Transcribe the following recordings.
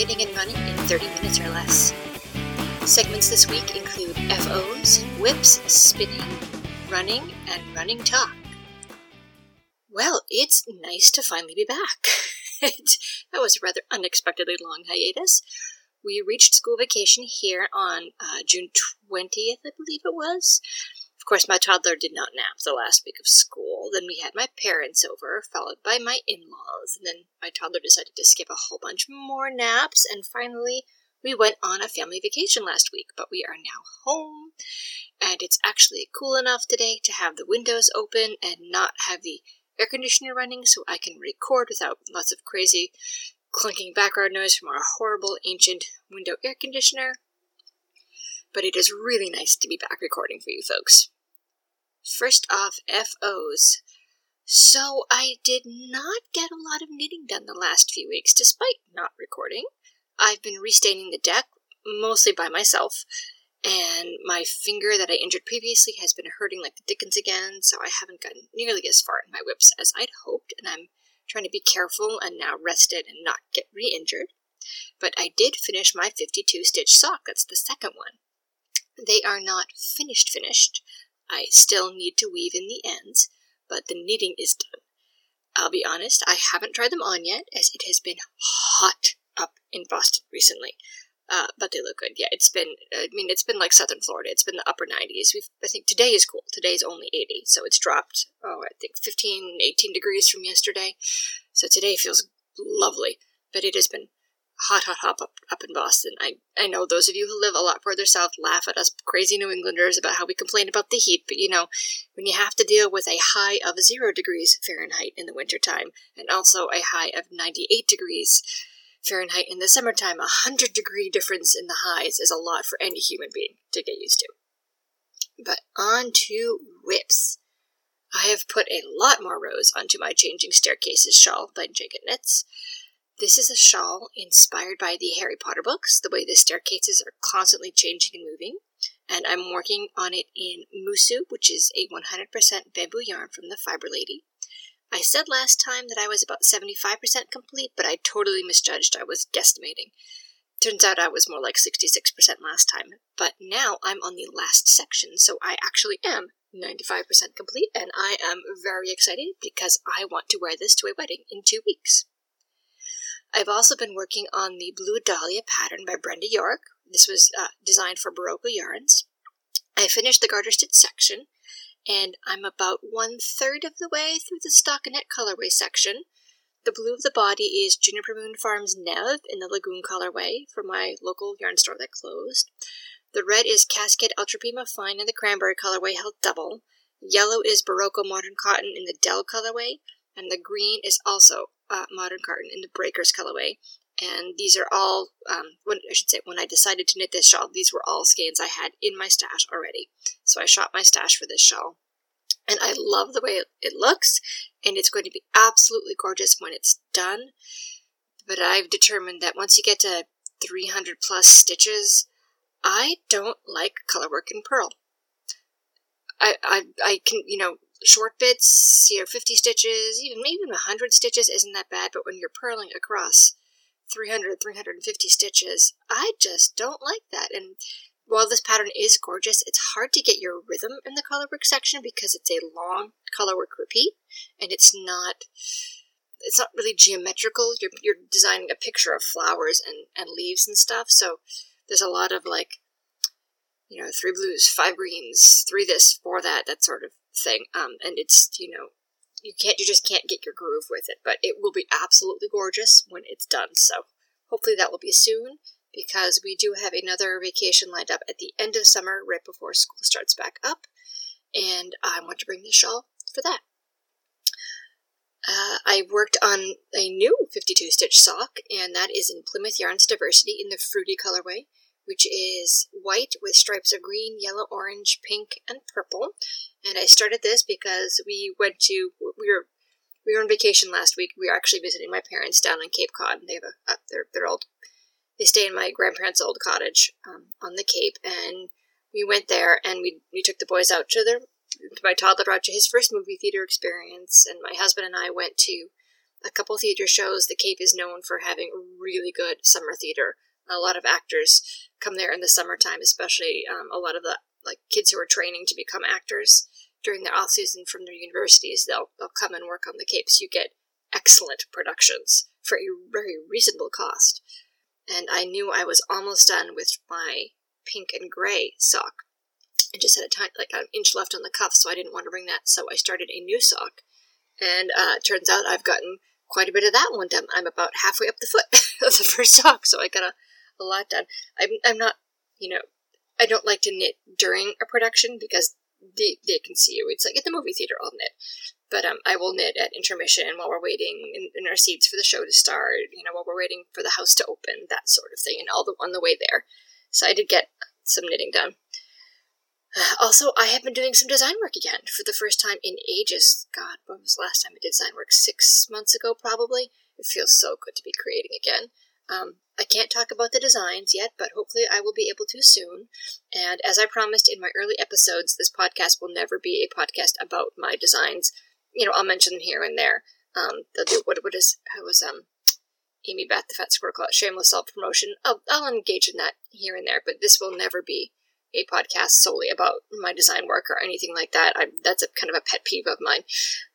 knitting and running in 30 minutes or less. Segments this week include FOs, WIPs, spinning, running, and running talk. Well, it's nice to finally be back. that was a rather unexpectedly long hiatus. We reached school vacation here on uh, June 20th, I believe it was. Course, my toddler did not nap the last week of school. Then we had my parents over, followed by my in laws. And then my toddler decided to skip a whole bunch more naps. And finally, we went on a family vacation last week. But we are now home. And it's actually cool enough today to have the windows open and not have the air conditioner running so I can record without lots of crazy clunking background noise from our horrible ancient window air conditioner but it is really nice to be back recording for you folks. First off, FOs. So, I did not get a lot of knitting done the last few weeks, despite not recording. I've been restaining the deck, mostly by myself, and my finger that I injured previously has been hurting like the dickens again, so I haven't gotten nearly as far in my WIPs as I'd hoped, and I'm trying to be careful and now rested and not get re injured. But I did finish my 52 stitch sock, that's the second one. They are not finished finished. I still need to weave in the ends, but the knitting is done. I'll be honest, I haven't tried them on yet, as it has been hot up in Boston recently. Uh, but they look good. Yeah, it's been. I mean, it's been like Southern Florida. It's been the upper 90s. We've. I think today is cool. Today's only 80, so it's dropped. Oh, I think 15, 18 degrees from yesterday. So today feels lovely. But it has been hot, hot, hot up, up in Boston. I, I know those of you who live a lot further south laugh at us crazy New Englanders about how we complain about the heat, but you know, when you have to deal with a high of zero degrees Fahrenheit in the wintertime, and also a high of 98 degrees Fahrenheit in the summertime, a 100 degree difference in the highs is a lot for any human being to get used to. But on to WIPs. I have put a lot more rows onto my Changing Staircases shawl by Jagged Knits. This is a shawl inspired by the Harry Potter books, the way the staircases are constantly changing and moving. And I'm working on it in Musu, which is a 100% bamboo yarn from the Fiber Lady. I said last time that I was about 75% complete, but I totally misjudged. I was guesstimating. Turns out I was more like 66% last time. But now I'm on the last section, so I actually am 95% complete, and I am very excited because I want to wear this to a wedding in two weeks. I've also been working on the Blue Dahlia pattern by Brenda York. This was uh, designed for Berroco Yarns. I finished the garter stitch section, and I'm about one third of the way through the stockinette colorway section. The blue of the body is Juniper Moon Farms Neve in the Lagoon colorway from my local yarn store that closed. The red is Cascade Ultra Pima Fine in the cranberry colorway held double. Yellow is Berroco Modern Cotton in the Dell colorway, and the green is also uh, Modern Cotton in the Breakers colorway. And these are all, um, when, I should say, when I decided to knit this shawl, these were all skeins I had in my stash already. So I shot my stash for this shawl. And I love the way it, looks, and it's going to be absolutely gorgeous when it's done. But I've determined that once you get to 300 plus stitches, I don't like colorwork in purl. I, I, I can, you know, short bits, you know, 50 stitches, even maybe 100 stitches isn't that bad, but when you're purling across 300, 350 stitches, I just don't like that. And while this pattern is gorgeous, it's hard to get your rhythm in the colorwork section because it's a long colorwork repeat and it's not it's not really geometrical. You're you're designing a picture of flowers and, and leaves and stuff, so there's a lot of like you know, three blues, five greens, three this, four that, that sort of thing. Um, and it's you know you can't you just can't get your groove with it, but it will be absolutely gorgeous when it's done. So hopefully that will be soon because we do have another vacation lined up at the end of summer, right before school starts back up, and I want to bring the shawl for that. Uh, I worked on a new 52 stitch sock, and that is in Plymouth Yarns Diversity in the fruity colorway which is white with stripes of green, yellow, orange, pink, and purple. And I started this because we went to we were we were on vacation last week. We were actually visiting my parents down on Cape Cod. They have a, their their old they stay in my grandparents' old cottage um, on the Cape, and we went there and we we took the boys out to their my toddler out to his first movie theater experience, and my husband and I went to a couple theater shows. The Cape is known for having really good summer theater. A lot of actors come there in the summertime, especially um, a lot of the like kids who are training to become actors during their off season from their universities. They'll they'll come and work on the Capes. You get excellent productions for a very reasonable cost. And I knew I was almost done with my pink and gray sock. I just had a tiny, like an inch left on the cuff, so I didn't want to bring that. So I started a new sock, and uh, it turns out I've gotten quite a bit of that one done. I'm about halfway up the foot of the first sock, so I got a, lot done. I'm, I'm not, you know, I don't like to knit during a production because they, they can see you. It's like at the movie theater, I'll knit. But um, I will knit at intermission while we're waiting in, in, our seats for the show to start, you know, while we're waiting for the house to open, that sort of thing, and all the on the way there. So I did get some knitting done. Also, I have been doing some design work again for the first time in ages. God, when was the last time I did design work? Six months ago, probably. It feels so good to be creating again. Um, I can't talk about the designs yet, but hopefully I will be able to soon. And as I promised in my early episodes, this podcast will never be a podcast about my designs. You know, I'll mention them here and there. Um, the, what, what is, how was, um, Amy Beth, the Fat Squirrel, call shameless self promotion. I'll, I'll engage in that here and there, but this will never be a podcast solely about my design work or anything like that. I, that's a kind of a pet peeve of mine.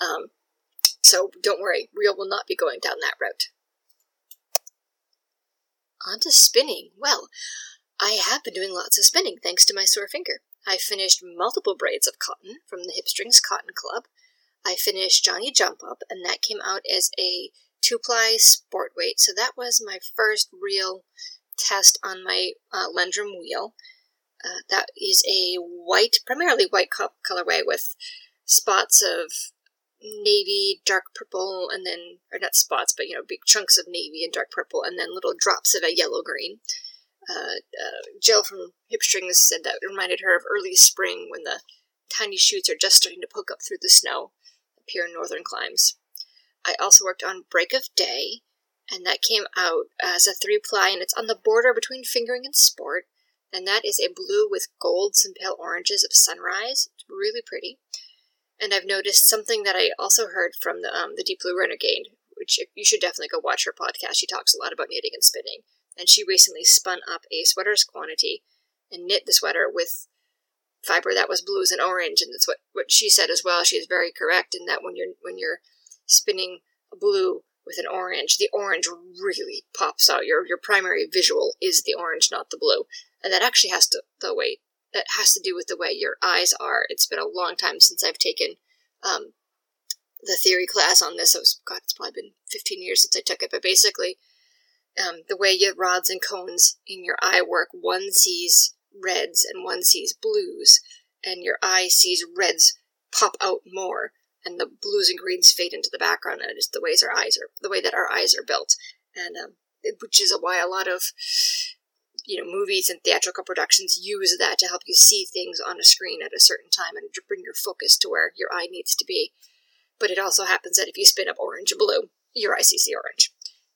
Um, so don't worry, Reel will not be going down that route. On to spinning. Well, I have been doing lots of spinning thanks to my sore finger. I finished multiple braids of cotton from the Hipstrings Cotton Club. I finished Johnny Jump Up, and that came out as a two ply sport weight. So that was my first real test on my uh, Lendrum wheel. Uh, that is a white, primarily white colorway with spots of navy, dark purple, and then, or not spots, but you know, big chunks of navy and dark purple, and then little drops of a yellow green. Uh, uh, Jill from Hipstrings said that reminded her of early spring when the tiny shoots are just starting to poke up through the snow up here in northern climes. I also worked on Break of Day, and that came out as a three ply, and it's on the border between fingering and sport and that is a blue with golds and pale oranges of sunrise. It's really pretty. And I've noticed something that I also heard from the um, the Deep Blue Renegade, which you should definitely go watch her podcast. She talks a lot about knitting and spinning, and she recently spun up a sweater's quantity and knit the sweater with fiber that was blues and orange, and that's what what she said as well. She is very correct in that when you're when you're spinning a blue with an orange, the orange really pops out. Your your primary visual is the orange, not the blue and that actually has to the way that has to do with the way your eyes are. It's been a long time since I've taken um, the theory class on this. It was God, it's probably been 15 years since I took it, but basically, um, the way your rods and cones in your eye work, one sees reds and one sees blues, and your eye sees reds pop out more, and the blues and greens fade into the background. And it's the ways our eyes are, the way that our eyes are built, and um, which is why a lot of you know, movies and theatrical productions use that to help you see things on a screen at a certain time and bring your focus to where your eye needs to be. But it also happens that if you spin up orange or blue, your eye sees the orange.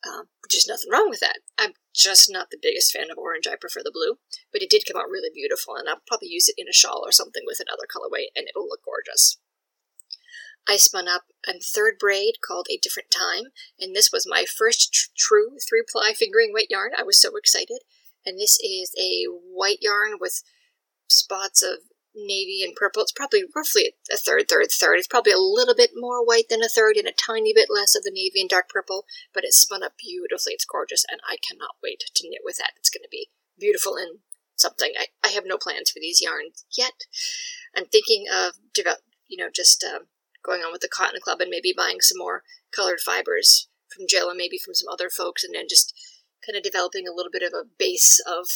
Um, which is nothing wrong with that. I'm just not the biggest fan of orange. I prefer the blue, but it did come out really beautiful, and I'll probably use it in a shawl or something with another colorway, and it'll look gorgeous. I spun up a third braid called A Different Time, and this was my first tr- true three ply fingering weight yarn. I was so excited and this is a white yarn with spots of navy and purple. It's probably roughly a third, third, third. It's probably a little bit more white than a third and a tiny bit less of the navy and dark purple, but it's spun up beautifully. It's gorgeous, and I cannot wait to knit with that. It's going to be beautiful and something. I, I have no plans for these yarns yet. I'm thinking of develop, you know, just uh, going on with the Cotton Club and maybe buying some more colored fibers from Jill and maybe from some other folks, and then just kind of developing a little bit of a base of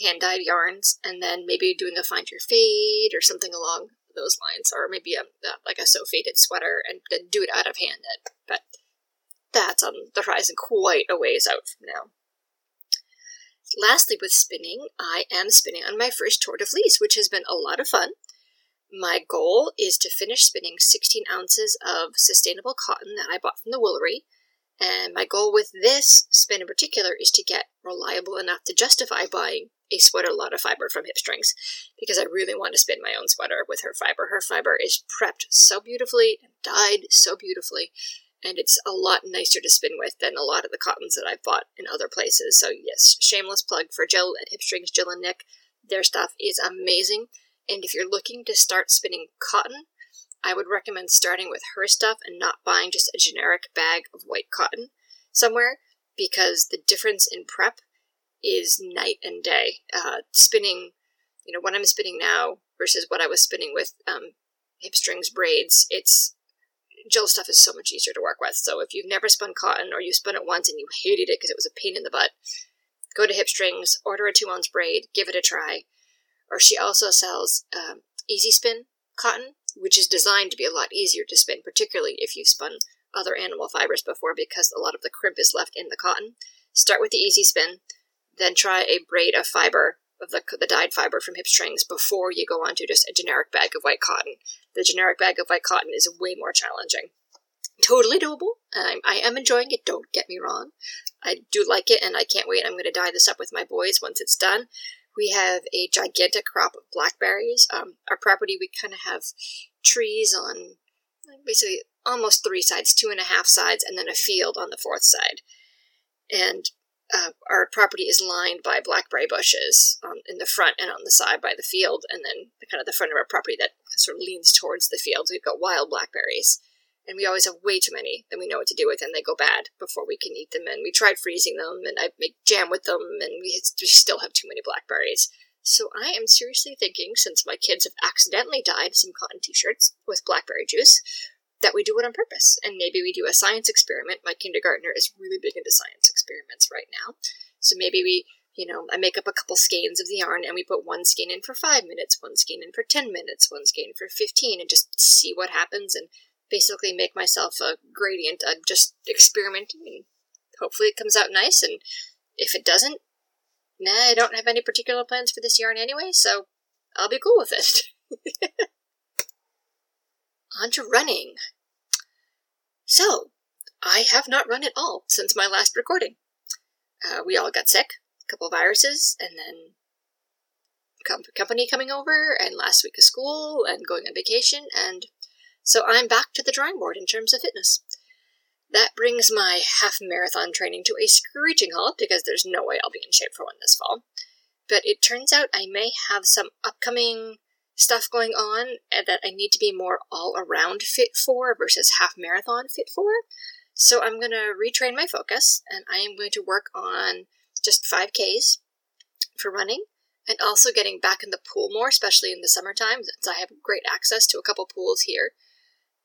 hand dyed yarns, and then maybe doing a find your fade or something along those lines, or maybe a, a like a so faded sweater and then do it out of hand. But that's on the horizon quite a ways out from now. Lastly, with spinning, I am spinning on my first tour de fleece, which has been a lot of fun. My goal is to finish spinning 16 ounces of sustainable cotton that I bought from the Woolery and my goal with this spin in particular is to get reliable enough to justify buying a sweater lot of fiber from Hipstrings because I really want to spin my own sweater with her fiber. Her fiber is prepped so beautifully and dyed so beautifully, and it's a lot nicer to spin with than a lot of the cottons that I've bought in other places. So, yes, shameless plug for Jill at Hipstrings, Jill and Nick. Their stuff is amazing. And if you're looking to start spinning cotton, I would recommend starting with her stuff and not buying just a generic bag of white cotton somewhere because the difference in prep is night and day. Uh, spinning, you know, what I'm spinning now versus what I was spinning with um, Hipstrings braids, it's gel stuff is so much easier to work with. So if you've never spun cotton or you spun it once and you hated it because it was a pain in the butt, go to Hipstrings, order a two ounce braid, give it a try. Or she also sells um, Easy Spin cotton, which is designed to be a lot easier to spin, particularly if you've spun other animal fibers before because a lot of the crimp is left in the cotton. Start with the Easy Spin, then try a braid of fiber of the, the dyed fiber from Hipstrings before you go on to just a generic bag of white cotton. The generic bag of white cotton is way more challenging. Totally doable. I am enjoying it, don't get me wrong. I do like it, and I can't wait. I'm going to dye this up with my boys once it's done. We have a gigantic crop of blackberries. Um, our property, we kind of have trees on basically almost three sides, two and a half sides, and then a field on the fourth side. And uh, our property is lined by blackberry bushes on, in the front and on the side by the field, and then the, kind of the front of our property that sort of leans towards the field. We've got wild blackberries, and we always have way too many than we know what to do with, and they go bad before we can eat them. And we tried freezing them, and I make jam with them, and we, we still have too many blackberries. So I am seriously thinking, since my kids have accidentally dyed some cotton t-shirts with blackberry juice, that we do it on purpose. And maybe we do a science experiment. My kindergartner is really big into science experiments right now. So maybe we, you know, I make up a couple skeins of the yarn and we put one skein in for five minutes, one skein in for 10 minutes, one skein for 15, and just see what happens and basically make myself a gradient. I'm just experimenting and hopefully it comes out nice. And if it doesn't, nah, I don't have any particular plans for this yarn anyway, so I'll be cool with it. on to running. So, I have not run at all since my last recording. Uh, we all got sick, a couple viruses, and then company coming over, and last week of school, and going on vacation, and so I'm back to the drawing board in terms of fitness. That brings my half marathon training to a screeching halt because there's no way I'll be in shape for one this fall. But it turns out I may have some upcoming stuff going on eh, that I need to be more all around fit for versus half marathon fit for. So I'm going to retrain my focus and I am going to work on just 5Ks for running and also getting back in the pool more, especially in the summertime, since I have great access to a couple pools here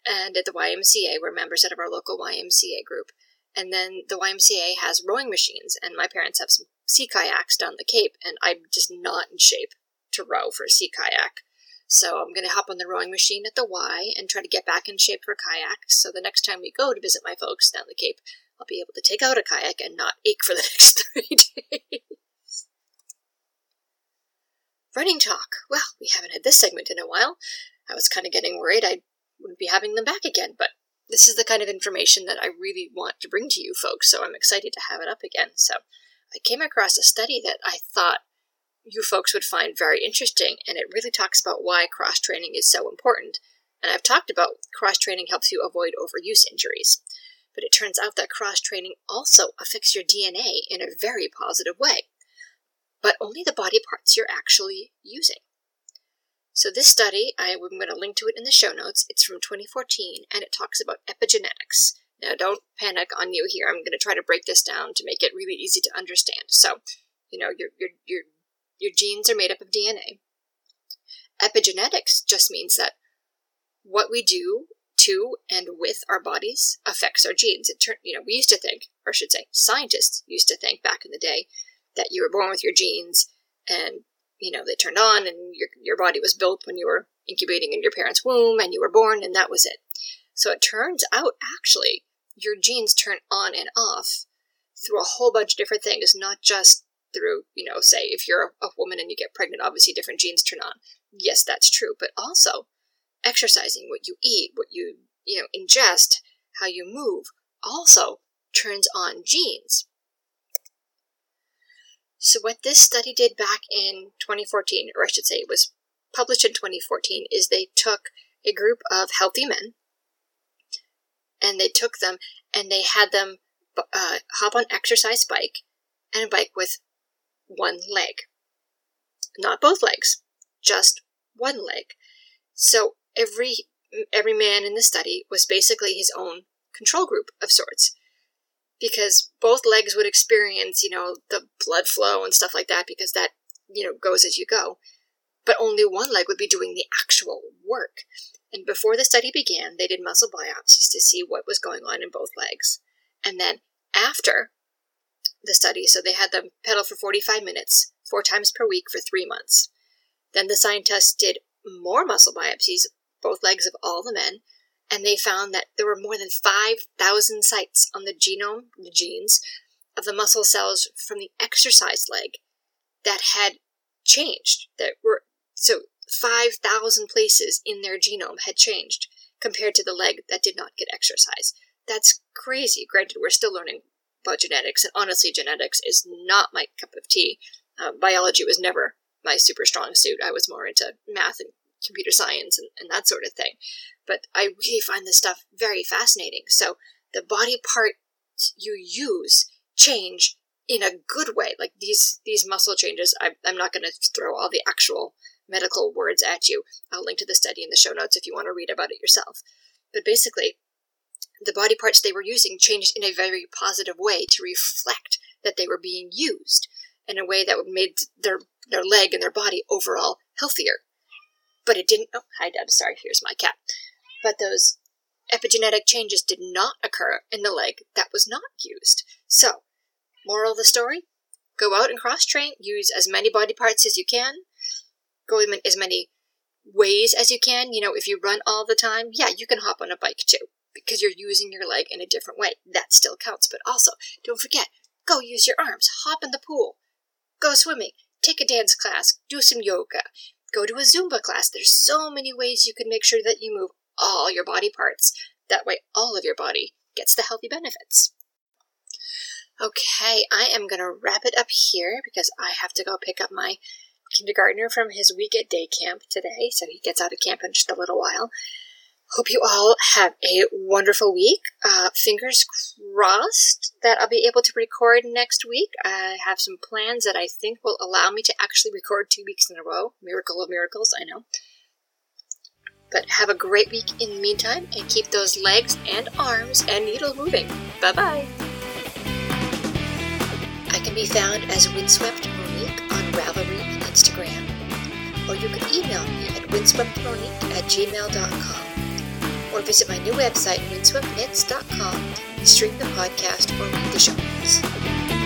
and at the YMCA. We're members out of our local YMCA group. And then the YMCA has rowing machines, and my parents have some sea kayaks down the Cape, and I'm just not in shape to row for a sea kayak. So I'm going to hop on the rowing machine at the Y and try to get back in shape for kayak. So the next time we go to visit my folks down the Cape, I'll be able to take out a kayak and not ache for the next three days. Running talk. Well, we haven't had this segment in a while. I was kind of getting worried I wouldn't be having them back again, but this is the kind of information that I really want to bring to you folks, so I'm excited to have it up again. So I came across a study that I thought you folks would find very interesting, and it really talks about why cross training is so important. And I've talked about cross training helps you avoid overuse injuries. But it turns out that cross training also affects your DNA in a very positive way, but only the body parts you're actually using. So, this study, I'm going to link to it in the show notes. It's from 2014 and it talks about epigenetics. Now, don't panic on you here. I'm going to try to break this down to make it really easy to understand. So, you know, your, your, your your genes are made up of DNA. Epigenetics just means that what we do to and with our bodies affects our genes. It turn, you know, we used to think, or I should say, scientists used to think back in the day that you were born with your genes and you know they turned on and your your body was built when you were incubating in your parents' womb and you were born and that was it. So it turns out actually your genes turn on and off through a whole bunch of different things, not just through, you know, say if you're a woman and you get pregnant, obviously different genes turn on. Yes, that's true. But also exercising, what you eat, what you, you know, ingest, how you move, also turns on genes. So what this study did back in 2014, or I should say it was published in 2014, is they took a group of healthy men and they took them and they had them uh, hop on exercise bike and bike with one leg. Not both legs, just one leg. So every every man in the study was basically his own control group of sorts. Because both legs would experience, you know, the blood flow and stuff like that because that, you know, goes as you go. But only one leg would be doing the actual work. And before the study began, they did muscle biopsies to see what was going on in both legs. And then after the study, so they had them pedal for 45 minutes, four times per week for three months. Then the scientists did more muscle biopsies, both legs of all the men, and they found that there were more than 5,000 sites on the genome, the genes, of the muscle cells from the exercise leg that had changed, that were, so 5,000 places in their genome had changed compared to the leg that did not get exercise. That's crazy. Granted, we're still learning about genetics, and honestly, genetics is not my cup of tea. Uh, biology was never my super strong suit. I was more into math and computer science and, and that sort of thing. But I really find this stuff very fascinating. So the body part you use change in a good way. Like these these muscle changes. I, I'm not going to throw all the actual medical words at you. I'll link to the study in the show notes if you want to read about it yourself. But basically, the body parts they were using changed in a very positive way to reflect that they were being used in a way that made their their leg and their body overall healthier. But it didn't. Oh, hi, Deb. Sorry, here's my cat. But those epigenetic changes did not occur in the leg that was not used. So, moral of the story: go out and cross train. Use as many body parts as you can. Go in as many ways as you can. You know, if you run all the time, yeah, you can hop on a bike too because you're using your leg in a different way. That still counts. But also, don't forget, go use your arms, hop in the pool, go swimming, take a dance class, do some yoga, go to a Zumba class. There's so many ways you can make sure that you move all your body parts. That way, all of your body gets the healthy benefits. Okay, I am going to wrap it up here because I have to go pick up my kindergartner from his week at day camp today, so he gets out of camp in just a little while. Hope you all have a wonderful week. Uh, fingers crossed that I'll be able to record next week. I have some plans that I think will allow me to actually record two weeks in a row. Miracle of miracles, I know. But have a great week in the meantime and keep those legs and arms and needles moving. Bye bye. I can be found as Windswept Monique on Ravelry and Instagram. Or you can email me at windsweptmonique at gmail.com or visit my new website, windsweptknits.com, to stream the podcast or read the show notes.